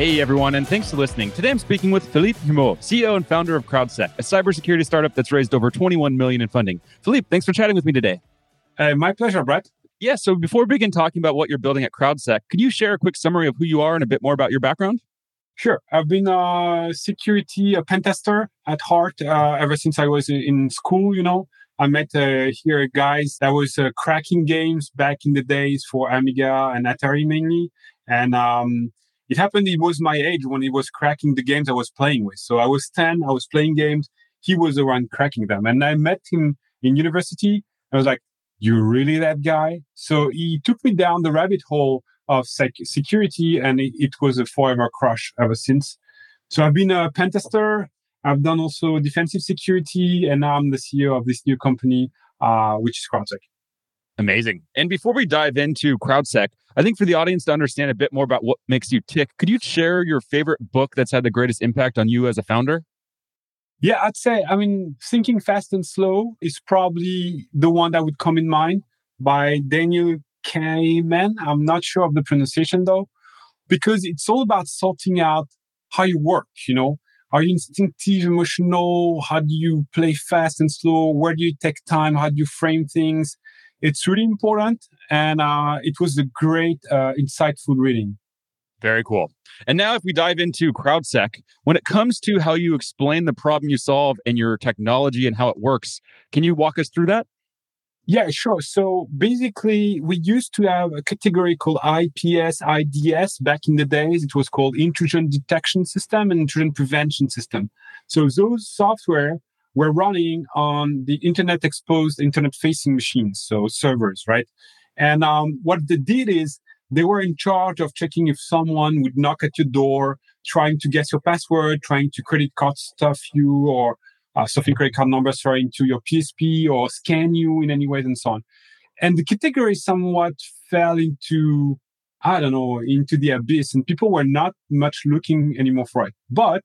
Hey everyone, and thanks for listening. Today I'm speaking with Philippe Humeau, CEO and founder of CrowdSec, a cybersecurity startup that's raised over 21 million in funding. Philippe, thanks for chatting with me today. Uh, my pleasure, Brett. Yeah, so before we begin talking about what you're building at CrowdSec, can you share a quick summary of who you are and a bit more about your background? Sure. I've been a security a pen tester at heart uh, ever since I was in school, you know. I met uh, here guys that was uh, cracking games back in the days for Amiga and Atari mainly. And um, it happened he was my age when he was cracking the games I was playing with. So I was 10, I was playing games. He was around cracking them. And I met him in university. I was like, you really that guy? So he took me down the rabbit hole of sec- security and it, it, was a forever crush ever since. So I've been a pen tester. I've done also defensive security and now I'm the CEO of this new company, uh, which is CrowdSec. Amazing. And before we dive into CrowdSec, I think for the audience to understand a bit more about what makes you tick, could you share your favorite book that's had the greatest impact on you as a founder? Yeah, I'd say, I mean, Thinking Fast and Slow is probably the one that would come in mind by Daniel Kahneman. I'm not sure of the pronunciation though, because it's all about sorting out how you work, you know, are you instinctive, emotional? How do you play fast and slow? Where do you take time? How do you frame things? It's really important. And uh, it was a great, uh, insightful reading. Very cool. And now, if we dive into CrowdSec, when it comes to how you explain the problem you solve and your technology and how it works, can you walk us through that? Yeah, sure. So basically, we used to have a category called IPS, IDS back in the days. It was called intrusion detection system and intrusion prevention system. So those software were running on the internet exposed internet facing machines, so servers, right? And um, what they did is they were in charge of checking if someone would knock at your door, trying to guess your password, trying to credit card stuff you or uh, stuffing credit card numbers sorry, into your PSP or scan you in any ways and so on. And the category somewhat fell into, I don't know, into the abyss and people were not much looking anymore for it. But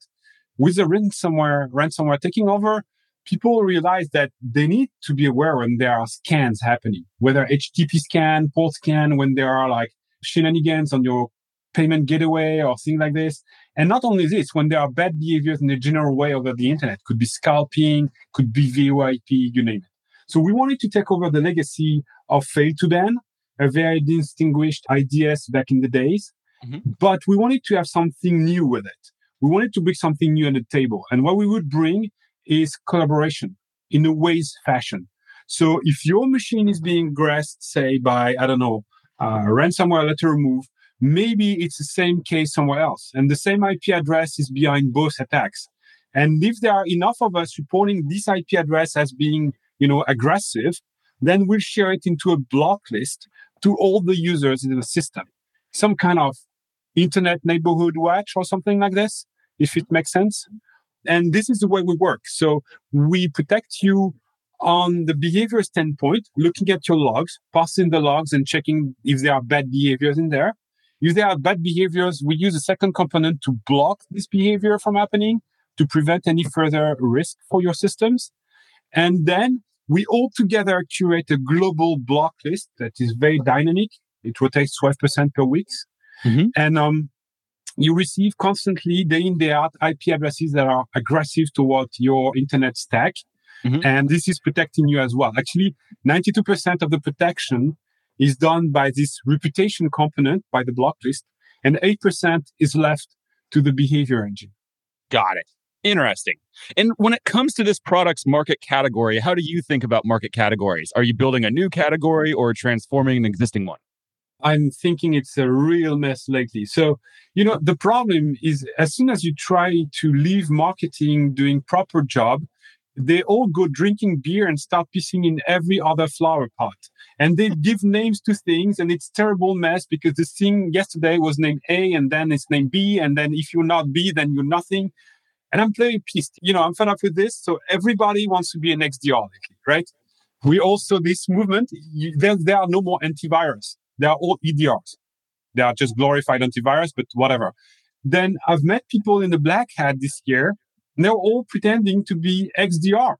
with the ransomware, ransomware taking over, people realize that they need to be aware when there are scans happening, whether HTTP scan, port scan, when there are like shenanigans on your payment gateway or things like this. And not only this, when there are bad behaviors in the general way over the internet, could be scalping, could be VoIP, you name it. So we wanted to take over the legacy of Fail2ban, a very distinguished IDS back in the days. Mm-hmm. But we wanted to have something new with it. We wanted to bring something new on the table. And what we would bring is collaboration in a Waze fashion. So if your machine is being grasped, say by, I don't know, uh, ransomware letter remove, maybe it's the same case somewhere else. And the same IP address is behind both attacks. And if there are enough of us reporting this IP address as being, you know, aggressive, then we'll share it into a block list to all the users in the system. Some kind of internet neighborhood watch or something like this, if it makes sense. And this is the way we work. So we protect you on the behavior standpoint, looking at your logs, parsing the logs and checking if there are bad behaviors in there. If there are bad behaviors, we use a second component to block this behavior from happening to prevent any further risk for your systems. And then we all together curate a global block list that is very dynamic. It rotates 12% per week. Mm-hmm. And um, you receive constantly day in, day out IP addresses that are aggressive toward your internet stack. Mm-hmm. And this is protecting you as well. Actually, 92% of the protection is done by this reputation component by the block list, and 8% is left to the behavior engine. Got it. Interesting. And when it comes to this product's market category, how do you think about market categories? Are you building a new category or transforming an existing one? I'm thinking it's a real mess lately. So, you know, the problem is as soon as you try to leave marketing doing proper job, they all go drinking beer and start pissing in every other flower pot. And they give names to things and it's terrible mess because this thing yesterday was named A and then it's named B. And then if you're not B, then you're nothing. And I'm very pissed. You know, I'm fed up with this. So everybody wants to be an XDR, right? We also, this movement, you, there, there are no more antivirus. They are all EDRs. They are just glorified antivirus, but whatever. Then I've met people in the black hat this year, and they're all pretending to be XDR.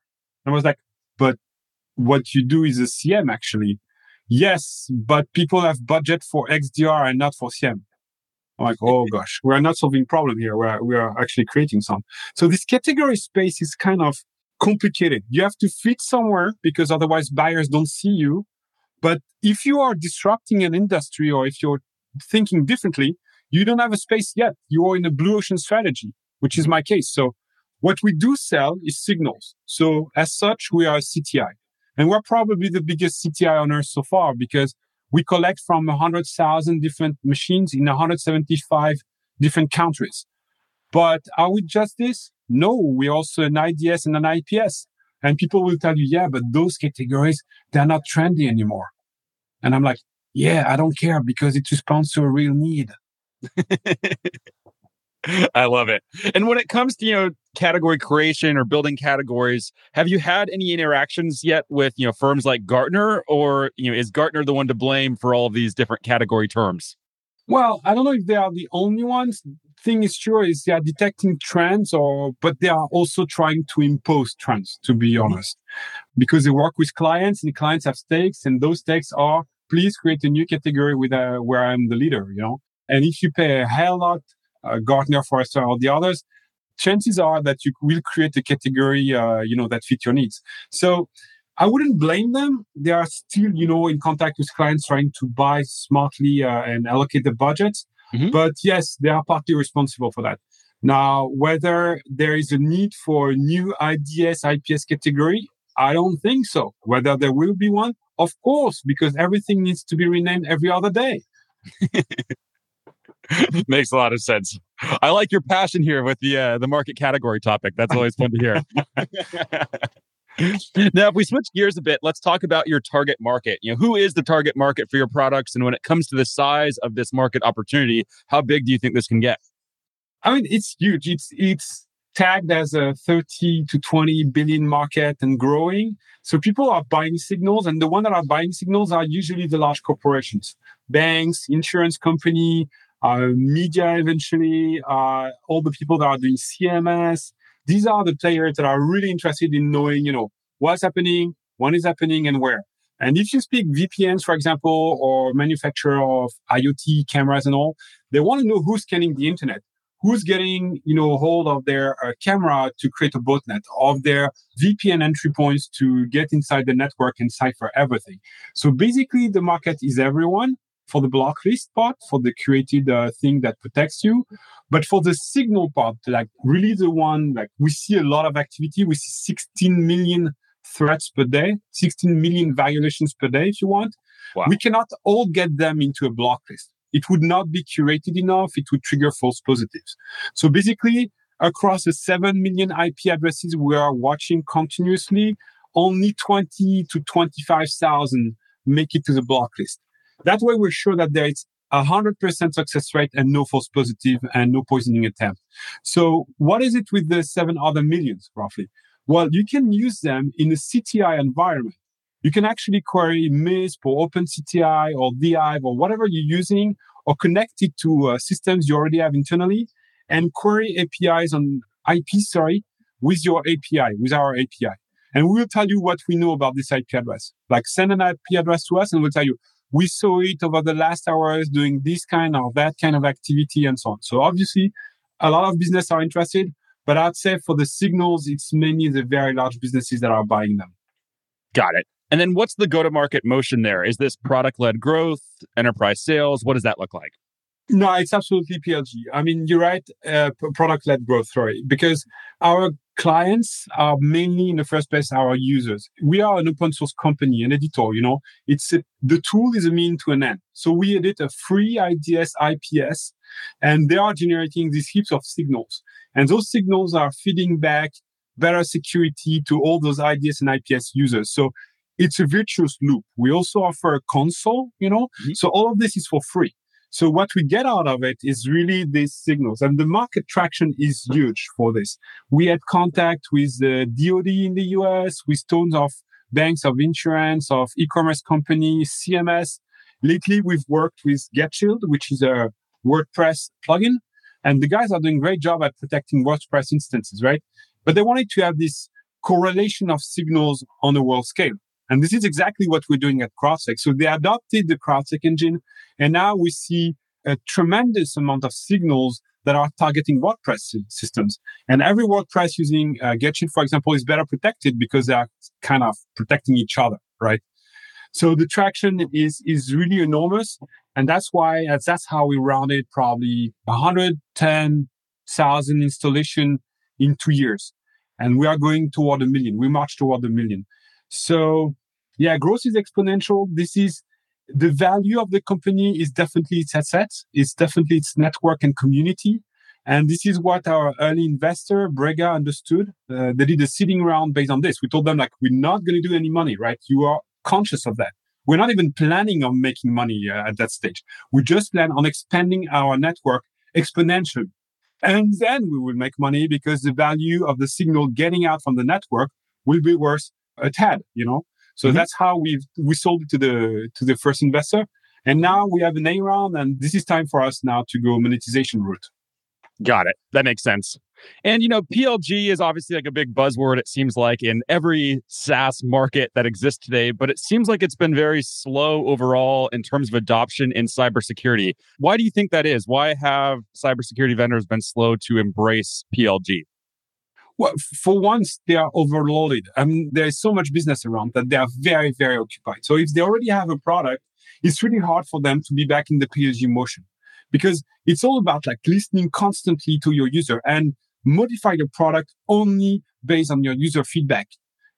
I was like, but what you do is a SIEM actually. Yes, but people have budget for XDR and not for SIEM. I'm like, oh gosh, we're not solving problem here. We're, we are actually creating some. So this category space is kind of complicated. You have to fit somewhere because otherwise buyers don't see you. But if you are disrupting an industry or if you're thinking differently, you don't have a space yet. You are in a blue ocean strategy, which is my case. So what we do sell is signals. So as such, we are a CTI and we're probably the biggest CTI on earth so far because we collect from 100,000 different machines in 175 different countries. But are we just this? No, we're also an IDS and an IPS. And people will tell you, yeah, but those categories, they're not trendy anymore. And I'm like, yeah, I don't care because it responds to a real need. I love it. And when it comes to, you know, category creation or building categories, have you had any interactions yet with, you know, firms like Gartner or, you know, is Gartner the one to blame for all of these different category terms? Well, I don't know if they are the only ones. Thing is sure is they are detecting trends or but they are also trying to impose trends, to be mm-hmm. honest. Because they work with clients and the clients have stakes and those stakes are please create a new category with a, where I'm the leader, you know. And if you pay a hell lot uh, Gartner, Forrester, or the others, chances are that you will create a category, uh, you know, that fit your needs. So I wouldn't blame them. They are still, you know, in contact with clients trying to buy smartly uh, and allocate the budget. Mm-hmm. But yes, they are partly responsible for that. Now, whether there is a need for a new IDS, IPS category, I don't think so. Whether there will be one, of course, because everything needs to be renamed every other day. Makes a lot of sense. I like your passion here with the uh, the market category topic. That's always fun to hear. now, if we switch gears a bit, let's talk about your target market. You know, who is the target market for your products, and when it comes to the size of this market opportunity, how big do you think this can get? I mean, it's huge. It's it's tagged as a 30 to 20 billion market and growing. So people are buying signals, and the ones that are buying signals are usually the large corporations, banks, insurance company, uh, media eventually, uh, all the people that are doing CMS. These are the players that are really interested in knowing, you know, what's happening, when is happening, and where. And if you speak VPNs, for example, or manufacturer of IoT cameras and all, they want to know who's scanning the internet, who's getting, you know, hold of their uh, camera to create a botnet, of their VPN entry points to get inside the network and cipher everything. So basically, the market is everyone for the blacklist part, for the curated uh, thing that protects you. But for the signal part, like really the one, like we see a lot of activity. We see 16 million threats per day, 16 million violations per day, if you want. Wow. We cannot all get them into a blacklist. It would not be curated enough. It would trigger false positives. So basically, across the 7 million IP addresses we are watching continuously, only 20 to 25,000 make it to the blacklist. That way, we're sure that there is a hundred percent success rate and no false positive and no poisoning attempt. So what is it with the seven other millions roughly? Well, you can use them in a CTI environment. You can actually query MISP or OpenCTI or TheHive or whatever you're using or connect it to uh, systems you already have internally and query APIs on IP, sorry, with your API, with our API. And we will tell you what we know about this IP address. Like send an IP address to us and we'll tell you, we saw it over the last hours doing this kind or that kind of activity and so on. So obviously, a lot of business are interested, but I'd say for the signals, it's mainly the very large businesses that are buying them. Got it. And then what's the go to market motion there? Is this product led growth, enterprise sales? What does that look like? No, it's absolutely PLG. I mean, you're right, uh, product led growth, sorry, because our clients are mainly in the first place our users. We are an open source company, an editor, you know, it's a, the tool is a mean to an end. So we edit a free IDS IPS and they are generating these heaps of signals. And those signals are feeding back better security to all those IDS and IPS users. So it's a virtuous loop. We also offer a console, you know, mm-hmm. so all of this is for free. So what we get out of it is really these signals and the market traction is huge for this. We had contact with the DOD in the US, with tons of banks of insurance, of e-commerce companies, CMS. Lately, we've worked with GetShield, which is a WordPress plugin. And the guys are doing great job at protecting WordPress instances, right? But they wanted to have this correlation of signals on a world scale. And this is exactly what we're doing at CrowdSec. So they adopted the CrowdSec engine, and now we see a tremendous amount of signals that are targeting WordPress systems. And every WordPress using uh, for example, is better protected because they are kind of protecting each other, right? So the traction is is really enormous, and that's why that's how we rounded probably 110,000 installation in two years, and we are going toward a million. We march toward a million. So yeah, growth is exponential. This is the value of the company is definitely its assets. It's definitely its network and community. And this is what our early investor, Breega, understood. Uh, they did a seeding round based on this. We told them, like, we're not going to do any money, right? You are conscious of that. We're not even planning on making money uh, at that stage. We just plan on expanding our network exponentially. And then we will make money because the value of the signal getting out from the network will be worth a tad, you know? So mm-hmm. that's how we we sold it to the to the first investor. And now we have an A round and this is time for us now to go monetization route. Got it. That makes sense. And you know, PLG is obviously like a big buzzword, it seems like, in every SaaS market that exists today, but it seems like it's been very slow overall in terms of adoption in cybersecurity. Why do you think that is? Why have cybersecurity vendors been slow to embrace PLG? Well, for once, they are overloaded. I mean, there is so much business around that they are very, very occupied. So if they already have a product, it's really hard for them to be back in the PLG motion because it's all about like listening constantly to your user and modify your product only based on your user feedback.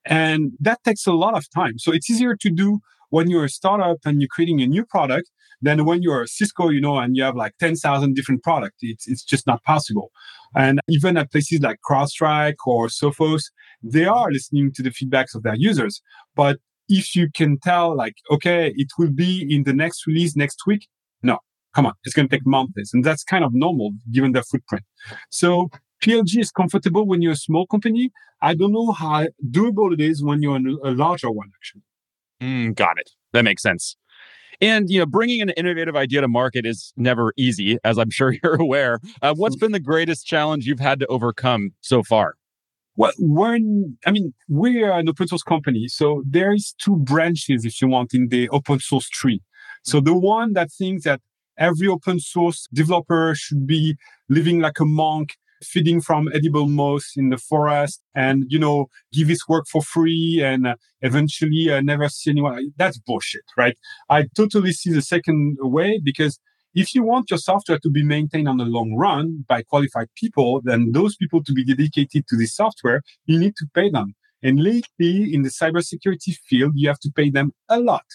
And that takes a lot of time. So it's easier to do when you're a startup and you're creating a new product than when you're Cisco, you know, and you have like 10,000 different products. It's, it's just not possible. And even at places like CrowdStrike or Sophos, they are listening to the feedbacks of their users. But if you can tell like, okay, it will be in the next release next week, no, come on, it's going to take months. And that's kind of normal given their footprint. So PLG is comfortable when you're a small company. I don't know how doable it is when you're a larger one, actually. Mm, got it. That makes sense. And you know, bringing an innovative idea to market is never easy, as I'm sure you're aware. Uh, what's been the greatest challenge you've had to overcome so far? Well, when I mean, we are an open source company, so there is two branches, if you want, in the open source tree. So the one that thinks that every open source developer should be living like a monk feeding from edible moss in the forest and, you know, give his work for free and uh, eventually uh, never see anyone. That's bullshit, right? I totally see the second way because if you want your software to be maintained on the long run by qualified people, then those people to be dedicated to this software, you need to pay them. And lately in the cybersecurity field, you have to pay them a lot.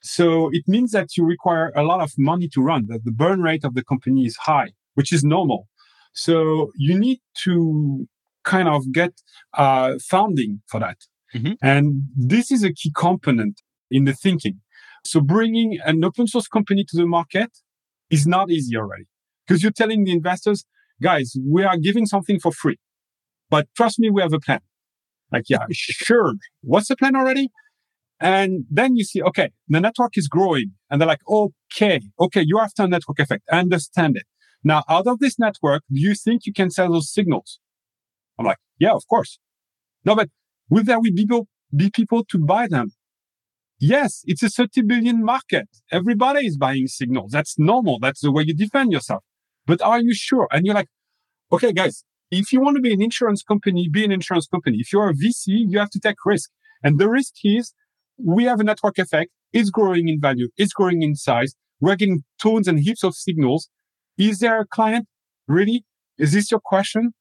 So it means that you require a lot of money to run, that the burn rate of the company is high, which is normal. So you need to kind of get uh, funding for that. Mm-hmm. And this is a key component in the thinking. So bringing an open source company to the market is not easy already because you're telling the investors, guys, we are giving something for free, but trust me, we have a plan. Like, yeah, sure. What's the plan already? And then you see, okay, the network is growing and they're like, okay, okay, you after a network effect. I understand it. Now, out of this network, do you think you can sell those signals? I'm like, yeah, of course. No, but will there be people, be people to buy them? Yes, it's a 30 billion market. Everybody is buying signals. That's normal. That's the way you defend yourself. But are you sure? And you're like, okay, guys, if you want to be an insurance company, be an insurance company. If you're a VC, you have to take risk. And the risk is we have a network effect. It's growing in value. It's growing in size. We're getting tons and heaps of signals. Is there a client? Really? Is this your question?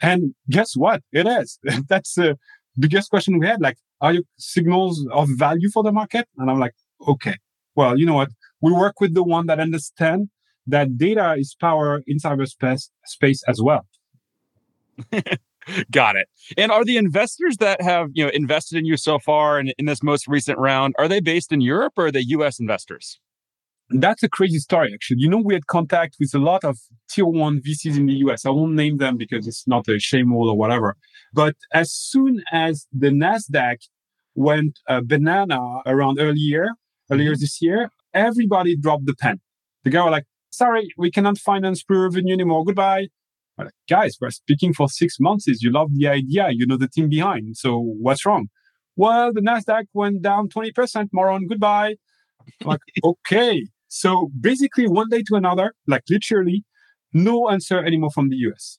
And guess what? It is. That's the biggest question we had. Like, are your signals of value for the market? And I'm like, okay, well, you know what? We work with the one that understand that data is power in cyberspace space as well. Got it. And are the investors that have you know invested in you so far and in this most recent round are they based in Europe or are they U.S. investors? That's a crazy story, actually. You know, we had contact with a lot of tier one VCs in the US. I won't name them because it's not a shame or whatever. But as soon as the NASDAQ went uh, banana around earlier, earlier mm-hmm. this year, everybody dropped the pen. The guy was like, sorry, we cannot finance pre-revenue anymore. Goodbye. Like, guys, we're speaking for six months. You love the idea. You know the team behind. So what's wrong? Well, the NASDAQ went down 20%, moron. Goodbye. like, okay. So basically, one day to another, like literally, no answer anymore from the US.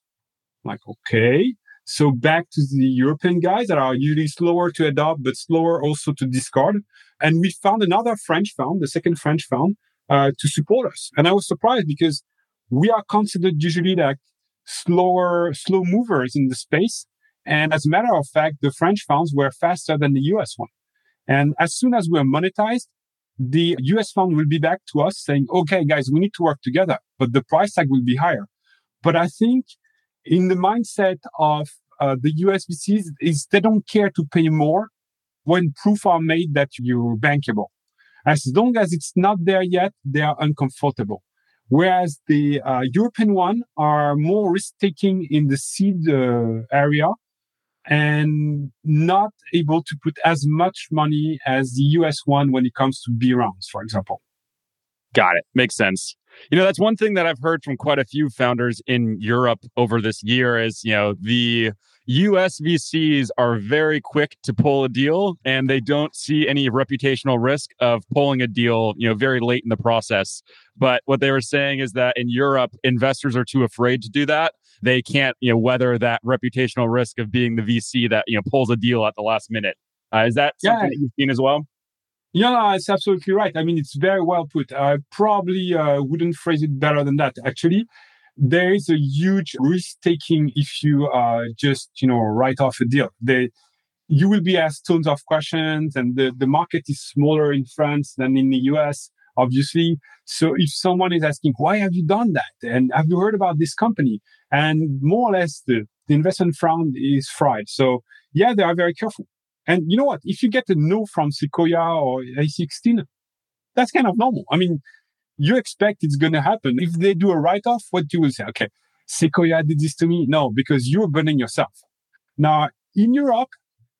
like, okay. So back to the European guys that are usually slower to adopt, but slower also to discard. And we found another French fund, the second French fund, uh, to support us. And I was surprised because we are considered usually like slower, slow movers in the space. And as a matter of fact, the French funds were faster than the US one. And as soon as we were monetized, the US fund will be back to us saying, okay, guys, we need to work together, but the price tag will be higher. But I think in the mindset of uh, the US VCs is they don't care to pay more when proof are made that you're bankable. As long as it's not there yet, they are uncomfortable. Whereas the uh, European one are more risk taking in the seed uh, area and not able to put as much money as the US one when it comes to B rounds, for example. Got it. Makes sense. You know, that's one thing that I've heard from quite a few founders in Europe over this year is, you know, the US VCs are very quick to pull a deal and they don't see any reputational risk of pulling a deal, you know, very late in the process. But what they were saying is that in Europe, investors are too afraid to do that they can't you know weather that reputational risk of being the VC that you know pulls a deal at the last minute. Uh, is that something yeah. that you've seen as well? Yeah, it's absolutely right. I mean, it's very well put. I probably uh, wouldn't phrase it better than that. Actually, there is a huge risk taking if you uh, just you know write off a deal. They, you will be asked tons of questions, and the, the market is smaller in France than in the US obviously. So if someone is asking, why have you done that? And have you heard about this company? And more or less the, the investment fund is fried. So yeah, they are very careful. And you know what? If you get a no from Sequoia or A16, that's kind of normal. I mean, you expect it's going to happen. If they do a write off, what you will say? Okay, Sequoia did this to me. No, because you're burning yourself. Now in Europe,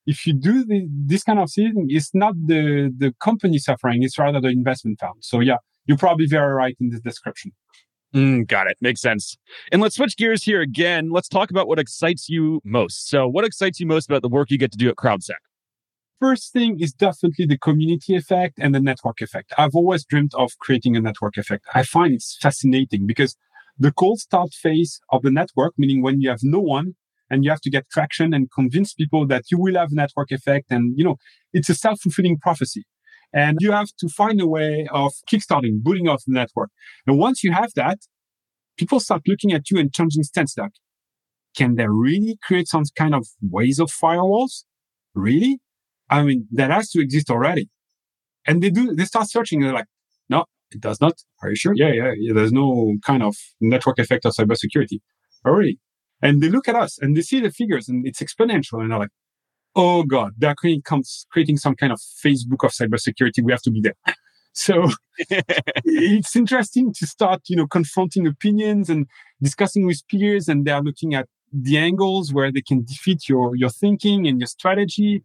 if you do the, this kind of thing, it's not the, the company suffering, it's rather the investment fund. So yeah, you're probably very right in this description. Mm, got it. Makes sense. And let's switch gears here again. Let's talk about what excites you most. So, what excites you most about the work you get to do at CrowdSec? First thing is definitely the community effect and the network effect. I've always dreamed of creating a network effect. I find it's fascinating because the cold start phase of the network, meaning when you have no one, and you have to get traction and convince people that you will have network effect. And, you know, it's a self-fulfilling prophecy. And you have to find a way of kickstarting, booting off the network. And once you have that, people start looking at you and changing stance. Like, can they really create some kind of Waze of firewalls? Really? I mean, that has to exist already. And they do, they start searching they're like, no, it does not. Are you sure? Yeah, yeah, yeah. There's no kind of network effect of cybersecurity. Already. And they look at us and they see the figures and it's exponential. And they're like, oh God, they're creating, creating some kind of Facebook of cybersecurity. We have to be there. So it's interesting to start, you know, confronting opinions and discussing with peers. And they're looking at the angles where they can defeat your, your thinking and your strategy.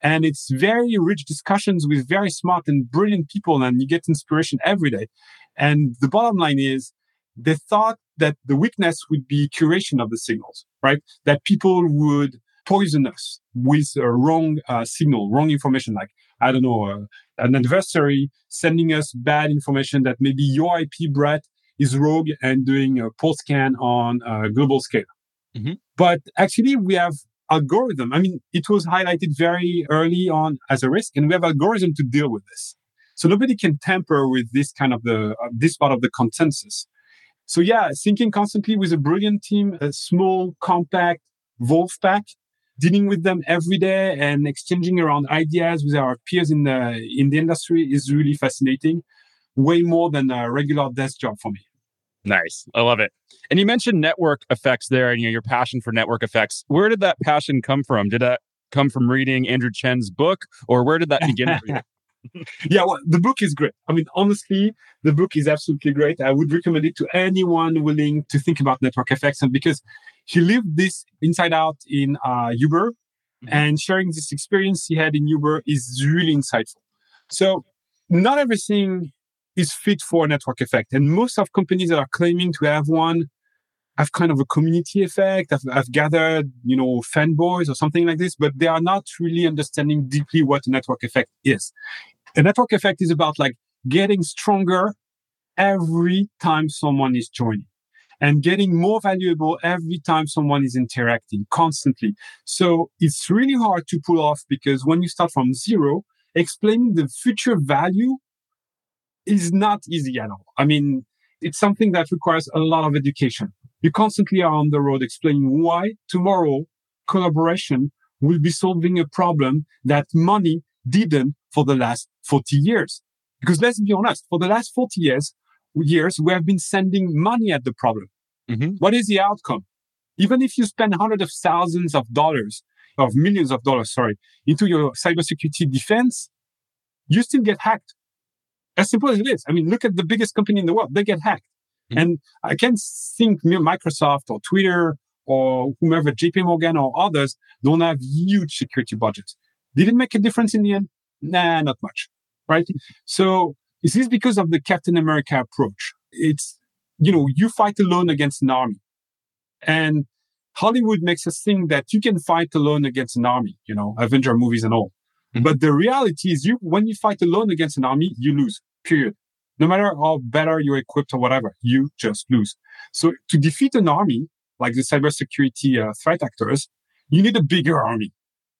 And it's very rich discussions with very smart and brilliant people. And you get inspiration every day. And the bottom line is they thought that the weakness would be curation of the signals, right? That people would poison us with a wrong uh, signal, wrong information, like, I don't know, uh, an adversary sending us bad information that maybe your IP, Brett, is rogue and doing a port scan on a global scale. Mm-hmm. But actually, we have algorithm. I mean, it was highlighted very early on as a risk, and we have algorithm to deal with this. So nobody can tamper with this kind of the uh, this part of the consensus. So yeah, thinking constantly with a brilliant team, a small, compact Wolf pack, dealing with them every day and exchanging around ideas with our peers in the in the industry is really fascinating. Way more than a regular desk job for me. Nice. I love it. And you mentioned network effects there and you know, your passion for network effects. Where did that passion come from? Did that come from reading Andrew Chen's book or where did that begin for you? yeah, well, the book is great. I mean, honestly, the book is absolutely great. I would recommend it to anyone willing to think about network effects. And because he lived this inside out in uh, Uber mm-hmm. and sharing this experience he had in Uber is really insightful. So not everything is fit for a network effect. And most of companies that are claiming to have one have kind of a community effect. I've, I've gathered, you know, fanboys or something like this, but they are not really understanding deeply what a network effect is. A network effect is about like getting stronger every time someone is joining and getting more valuable every time someone is interacting constantly. So it's really hard to pull off because when you start from zero, explaining the future value is not easy at all. I mean, it's something that requires a lot of education. You constantly are on the road explaining why tomorrow collaboration will be solving a problem that money didn't for the last 40 years. Because let's be honest, for the last 40 years, years, we have been sending money at the problem. Mm-hmm. What is the outcome? Even if you spend hundreds of thousands of dollars, of millions of dollars, sorry, into your cybersecurity defense, you still get hacked. As simple as it is. I mean, look at the biggest company in the world. They get hacked. Mm-hmm. And I can't think Microsoft or Twitter or whomever, JP Morgan or others don't have huge security budgets. Did it make a difference in the end? Nah, not much. Right. So is this because of the Captain America approach? It's, you know, you fight alone against an army. And Hollywood makes us think that you can fight alone against an army, you know, Avenger movies and all. Mm-hmm. But the reality is you, when you fight alone against an army, you lose, period. No matter how better you're equipped or whatever, you just lose. So to defeat an army, like the cybersecurity uh, threat actors, you need a bigger army.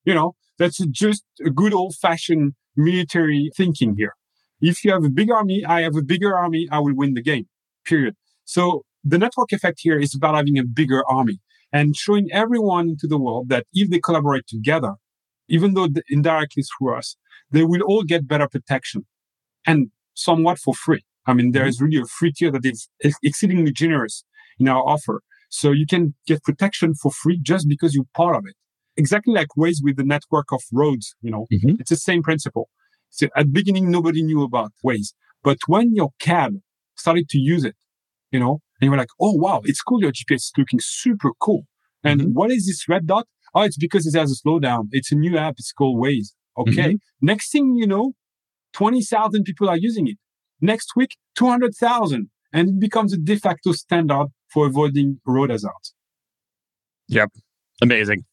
You know, that's just a good old fashioned military thinking here. If you have a big army, I have a bigger army, I will win the game, period. So the network effect here is about having a bigger army and showing everyone to the world that if they collaborate together, even though indirectly through us, they will all get better protection. And somewhat for free. I mean, there is mm-hmm. really a free tier that is exceedingly generous in our offer. So you can get protection for free just because you're part of it. Exactly like Waze with the network of roads, you know, mm-hmm. it's the same principle. So at the beginning, nobody knew about Waze, but when your cab started to use it, you know, and you were like, oh, wow, it's cool. Your GPS is looking super cool. And mm-hmm. what is this red dot? Oh, it's because it has a slowdown. It's a new app. It's called Waze. Okay. Mm-hmm. Next thing you know, 20,000 people are using it. Next week, 200,000. And it becomes a de facto standard for avoiding road hazards. Yep. Amazing.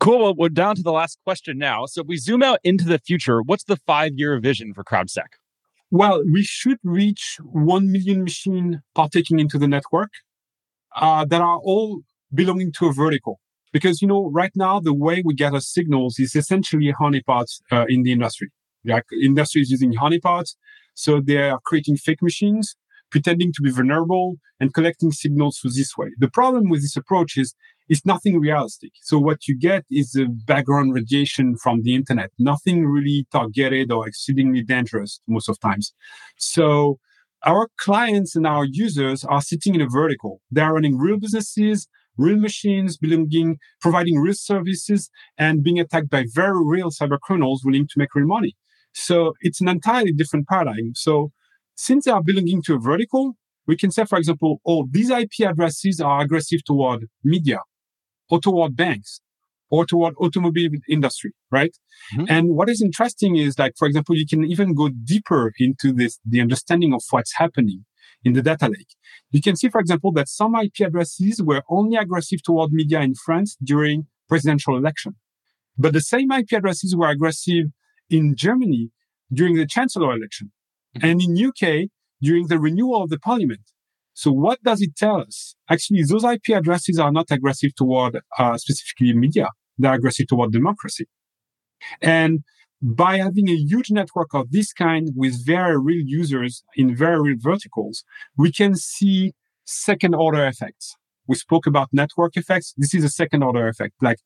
Cool. Well, we're down to the last question now. So if we zoom out into the future, what's the five year vision for CrowdSec? Well, we should reach 1 million machine partaking into the network uh, that are all belonging to a vertical. Because, you know, right now, the way we gather signals is essentially honeypots uh, in the industry. Like industry is using honeypots. So they are creating fake machines, pretending to be vulnerable and collecting signals through this way. The problem with this approach is it's nothing realistic. So what you get is a background radiation from the internet, nothing really targeted or exceedingly dangerous most of times. So our clients and our users are sitting in a vertical. They are running real businesses, real machines belonging, providing real services and being attacked by very real cyber criminals willing to make real money. So it's an entirely different paradigm. So since they are belonging to a vertical, we can say, for example, oh, these IP addresses are aggressive toward media or toward banks or toward automobile industry, right? Mm-hmm. And what is interesting is like, for example, you can even go deeper into this, the understanding of what's happening in the data lake. You can see, for example, that some IP addresses were only aggressive toward media in France during presidential election. But the same IP addresses were aggressive in Germany during the chancellor election mm-hmm. and in UK during the renewal of the parliament. So what does it tell us? Actually, those IP addresses are not aggressive toward uh, specifically media. They're aggressive toward democracy. And by having a huge network of this kind with very real users in very real verticals, we can see second order effects. We spoke about network effects. This is a second order effect. Like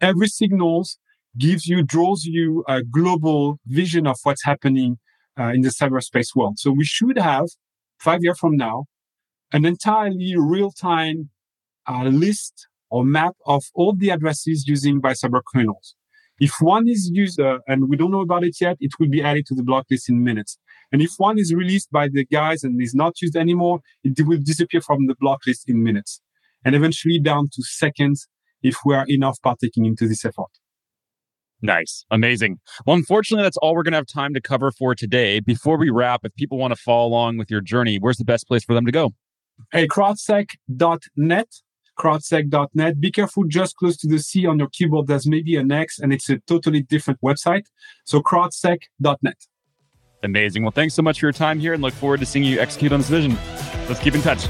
every signals gives you, draws you a global vision of what's happening uh, in the cyberspace world. So we should have five years from now, an entirely real-time uh, list or map of all the addresses using by cyber criminals. If one is used uh, and we don't know about it yet, it will be added to the block list in minutes. And if one is released by the guys and is not used anymore, it will disappear from the block list in minutes and eventually down to seconds if we are enough partaking into this effort. Nice. Amazing. Well, unfortunately, that's all we're going to have time to cover for today. Before we wrap, if people want to follow along with your journey, where's the best place for them to go? Hey, crowdsec.net crowdsec.net. Be careful just close to the C on your keyboard. There's maybe an X and it's a totally different website. So crowdsec.net. Amazing. Well, thanks so much for your time here and look forward to seeing you execute on this vision. Let's keep in touch.